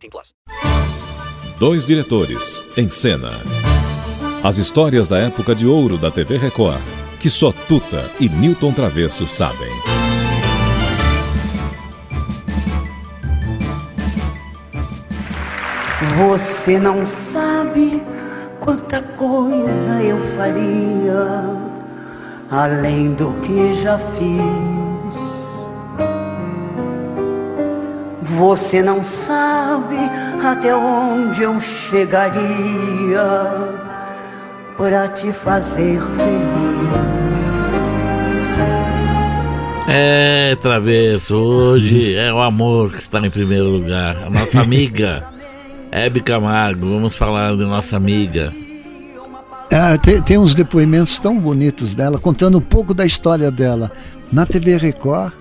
18 plus. Dois diretores em cena. As histórias da época de ouro da TV Record, que só Tuta e Newton Travesso sabem. Você não sabe quanta coisa eu faria além do que já fiz. Você não sabe até onde eu chegaria para te fazer feliz. É, Travesso, hoje é o amor que está em primeiro lugar. A nossa amiga, Hebe Camargo, vamos falar de nossa amiga. Ah, tem, tem uns depoimentos tão bonitos dela, contando um pouco da história dela na TV Record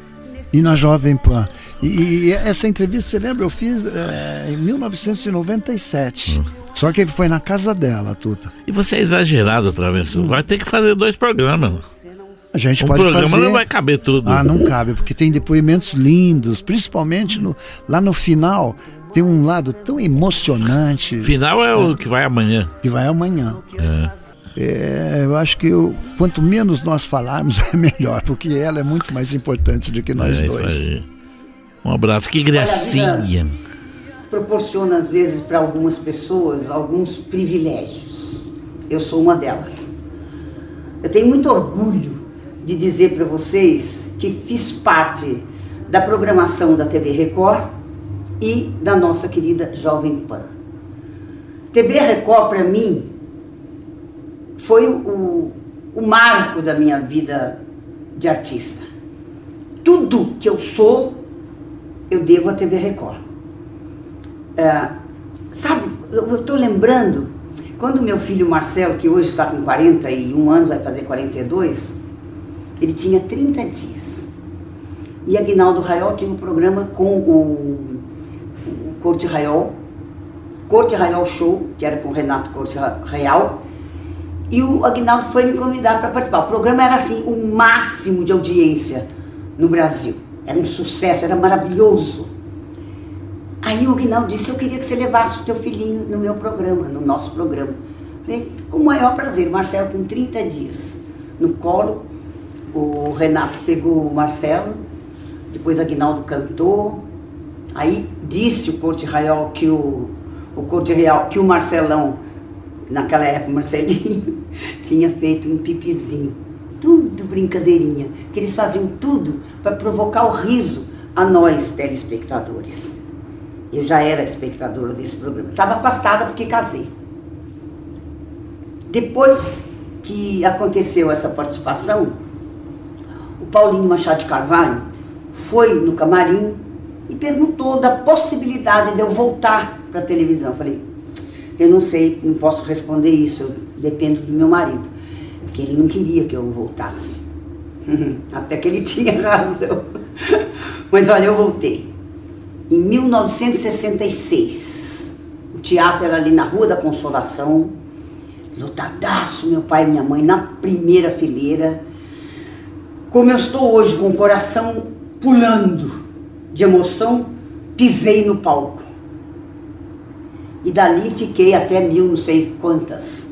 e na Jovem Pan. E, e essa entrevista, você lembra, eu fiz eh, em 1997. Só que foi na casa dela, Tuta. E você é exagerado, Travesso. Vai ter que fazer dois programas. A gente Um pode programa fazer... não vai caber tudo. Ah, não cabe, porque tem depoimentos lindos, principalmente no- lá no final. Tem um lado tão emocionante Final é o que vai amanhã. que vai amanhã. É. É, eu acho que eu- quanto menos nós falarmos é melhor, porque ela é muito mais importante do que nós é isso dois. Um abraço, que gracinha. proporciona às vezes para algumas pessoas alguns privilégios. Eu sou uma delas. Eu tenho muito orgulho de dizer para vocês que fiz parte da programação da TV Record e da nossa querida Jovem Pan. TV Record para mim foi o, o marco da minha vida de artista. Tudo que eu sou, eu devo à TV Record. É, sabe, eu estou lembrando, quando meu filho Marcelo, que hoje está com 41 anos, vai fazer 42, ele tinha 30 dias. E Aguinaldo Raiol tinha um programa com o, o Corte Raiol, Corte Raiol Show, que era com o Renato Corte Real, e o Aguinaldo foi me convidar para participar. O programa era assim, o máximo de audiência no Brasil. Era um sucesso, era maravilhoso. Aí o Aguinaldo disse, eu queria que você levasse o teu filhinho no meu programa, no nosso programa. Falei, com o maior prazer, o Marcelo com 30 dias no colo, o Renato pegou o Marcelo, depois o Aguinaldo cantou, aí disse o Corte Real que o, o Corte Real, que o Marcelão, naquela época, Marcelinho, tinha feito um pipizinho. Tudo brincadeirinha, que eles faziam tudo para provocar o riso a nós, telespectadores. Eu já era espectadora desse programa. Estava afastada porque casei. Depois que aconteceu essa participação, o Paulinho Machado de Carvalho foi no camarim e perguntou da possibilidade de eu voltar para a televisão. Eu falei, eu não sei, não posso responder isso, eu dependo do meu marido, porque ele não queria que eu voltasse. Até que ele tinha razão. Mas olha, eu voltei. Em 1966, o teatro era ali na Rua da Consolação, lotadaço, meu pai e minha mãe na primeira fileira. Como eu estou hoje, com o coração pulando de emoção, pisei no palco. E dali fiquei até mil, não sei quantas.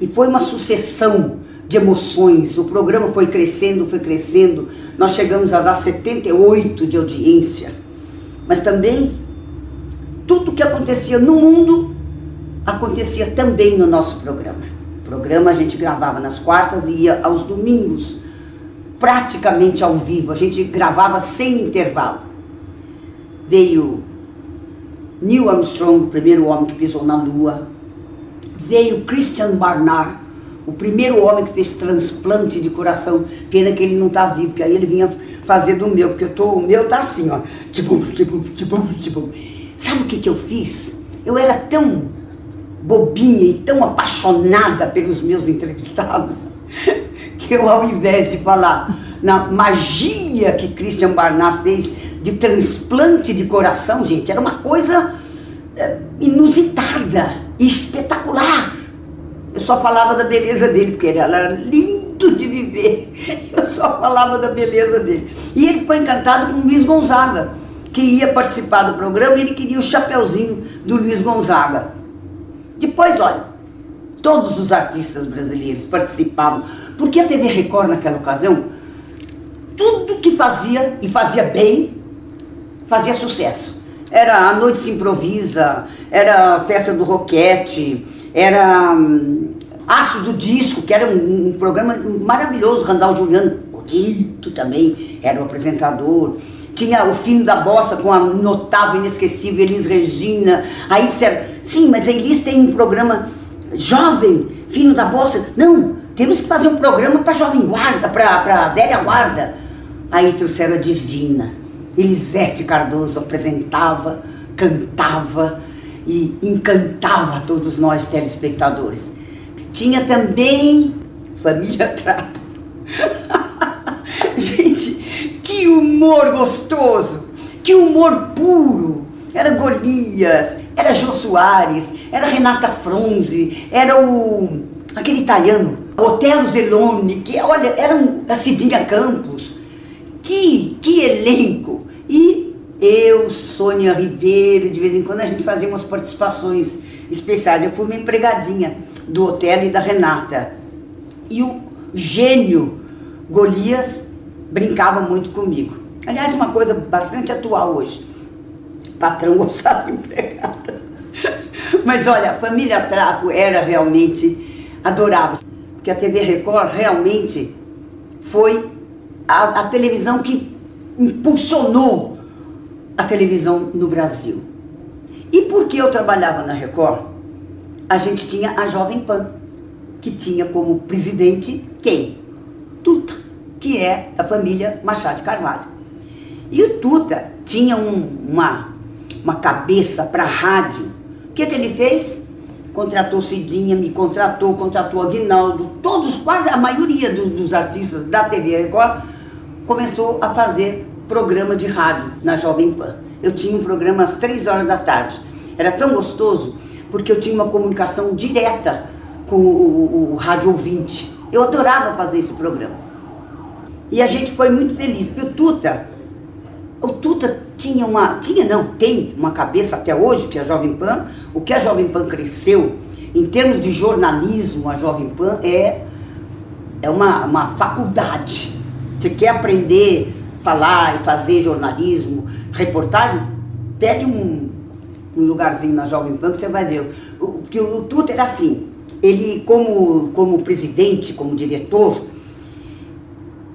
E foi uma sucessão de emoções. O programa foi crescendo, foi crescendo. Nós chegamos a dar 78 de audiência. Mas também, tudo que acontecia no mundo acontecia também no nosso programa. O programa a gente gravava nas quartas e ia aos domingos, praticamente ao vivo. A gente gravava sem intervalo. Veio Neil Armstrong, o primeiro homem que pisou na Lua. Veio Christian Barnard, o primeiro homem que fez transplante de coração. Pena que ele não está vivo, porque aí ele vinha fazer do meu, porque eu tô, o meu tá assim, ó. Tipo, tipo, tipo, tipo. Sabe o que, que eu fiz? Eu era tão bobinha e tão apaixonada pelos meus entrevistados que eu, ao invés de falar na magia que Christian Barnard fez de transplante de coração, gente, era uma coisa é, inusitada espetacular. Eu só falava da beleza dele, porque ele era lindo de viver. Eu só falava da beleza dele. E ele ficou encantado com o Luiz Gonzaga, que ia participar do programa e ele queria o chapeuzinho do Luiz Gonzaga. Depois, olha, todos os artistas brasileiros participavam, porque a TV Record naquela ocasião, tudo que fazia, e fazia bem, fazia sucesso. Era A Noite Se Improvisa, era a Festa do Roquete, era hum, Aço do Disco, que era um, um programa maravilhoso, Randall Juliano, bonito também, era o apresentador. Tinha o Fino da Bossa com a notável, inesquecível Elis Regina. Aí disseram, sim, mas a Elis tem um programa jovem, Fino da Bossa. Não, temos que fazer um programa para jovem guarda, para velha guarda. Aí trouxeram a Divina. Elisete Cardoso apresentava, cantava e encantava todos nós telespectadores. Tinha também Família Trapo. Gente, que humor gostoso, que humor puro. Era Golias, era Jô Soares, era Renata Fronze, era o aquele italiano, Otelo Zeloni, que olha, era um, a Cidinha Campos. Que, que elenco! E eu, Sônia Ribeiro, de vez em quando a gente fazia umas participações especiais. Eu fui uma empregadinha do hotel e da Renata. E o gênio Golias brincava muito comigo. Aliás, uma coisa bastante atual hoje. patrão gostava de empregada. Mas olha, a família Trapo era realmente adorável. Porque a TV Record realmente foi a, a televisão que impulsionou a televisão no Brasil. E porque eu trabalhava na Record, a gente tinha a Jovem Pan, que tinha como presidente quem? Tuta, que é da família Machado de Carvalho. E o Tuta tinha um, uma, uma cabeça para rádio. O que, que ele fez? Contratou Cidinha, me contratou, contratou Aguinaldo, todos, quase a maioria dos, dos artistas da TV Record começou a fazer programa de rádio na Jovem Pan. Eu tinha um programa às três horas da tarde. Era tão gostoso porque eu tinha uma comunicação direta com o, o, o rádio ouvinte. Eu adorava fazer esse programa. E a gente foi muito feliz, porque o Tuta, o Tuta tinha uma, tinha não, tem uma cabeça até hoje, que é a Jovem Pan, o que a Jovem Pan cresceu, em termos de jornalismo, a Jovem Pan é, é uma, uma faculdade você quer aprender a falar e fazer jornalismo, reportagem? Pede um, um lugarzinho na Jovem Pan que você vai ver. Porque o, o Tuta era assim, ele como, como presidente, como diretor,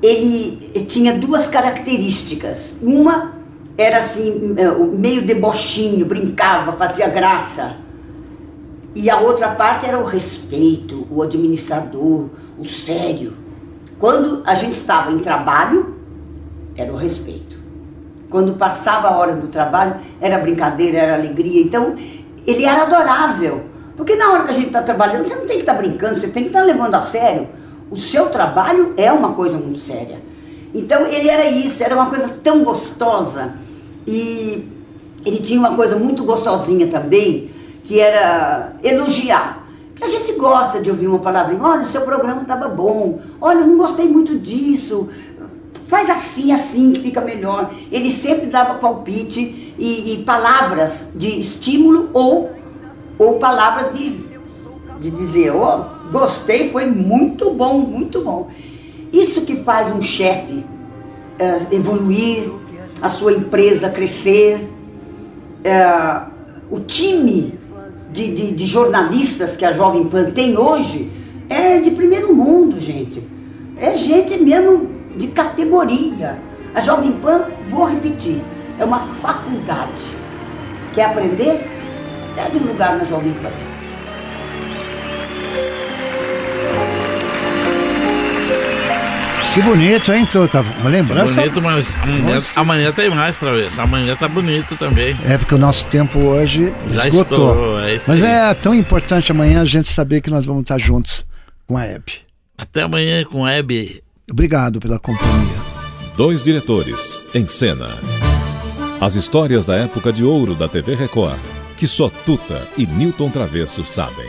ele tinha duas características. Uma era assim, é, meio debochinho, brincava, fazia graça. E a outra parte era o respeito, o administrador, o sério. Quando a gente estava em trabalho, era o respeito. Quando passava a hora do trabalho, era brincadeira, era alegria. Então, ele era adorável. Porque na hora que a gente está trabalhando, você não tem que estar tá brincando, você tem que estar tá levando a sério. O seu trabalho é uma coisa muito séria. Então, ele era isso, era uma coisa tão gostosa. E ele tinha uma coisa muito gostosinha também, que era elogiar. A gente gosta de ouvir uma palavrinha, olha, o seu programa estava bom, olha, eu não gostei muito disso, faz assim, assim, que fica melhor. Ele sempre dava palpite e, e palavras de estímulo ou, ou palavras de, de dizer, oh, gostei, foi muito bom, muito bom. Isso que faz um chefe é, evoluir, a sua empresa crescer, é, o time de, de, de jornalistas que a Jovem Pan tem hoje é de primeiro mundo, gente. É gente mesmo de categoria. A Jovem Pan, vou repetir, é uma faculdade. Quer aprender? Pede um lugar na Jovem Pan. Que bonito, hein, Tota? Uma lembrança. Bonito, mas amanhã, amanhã tem mais, Travessa. Amanhã tá bonito também. É porque o nosso tempo hoje Já esgotou. estourou, é isso Mas é tão importante amanhã a gente saber que nós vamos estar juntos com a Hebe. Até amanhã com Hebe. Obrigado pela companhia. Dois diretores em cena. As histórias da época de ouro da TV Record, que só Tuta e Newton Travesso sabem.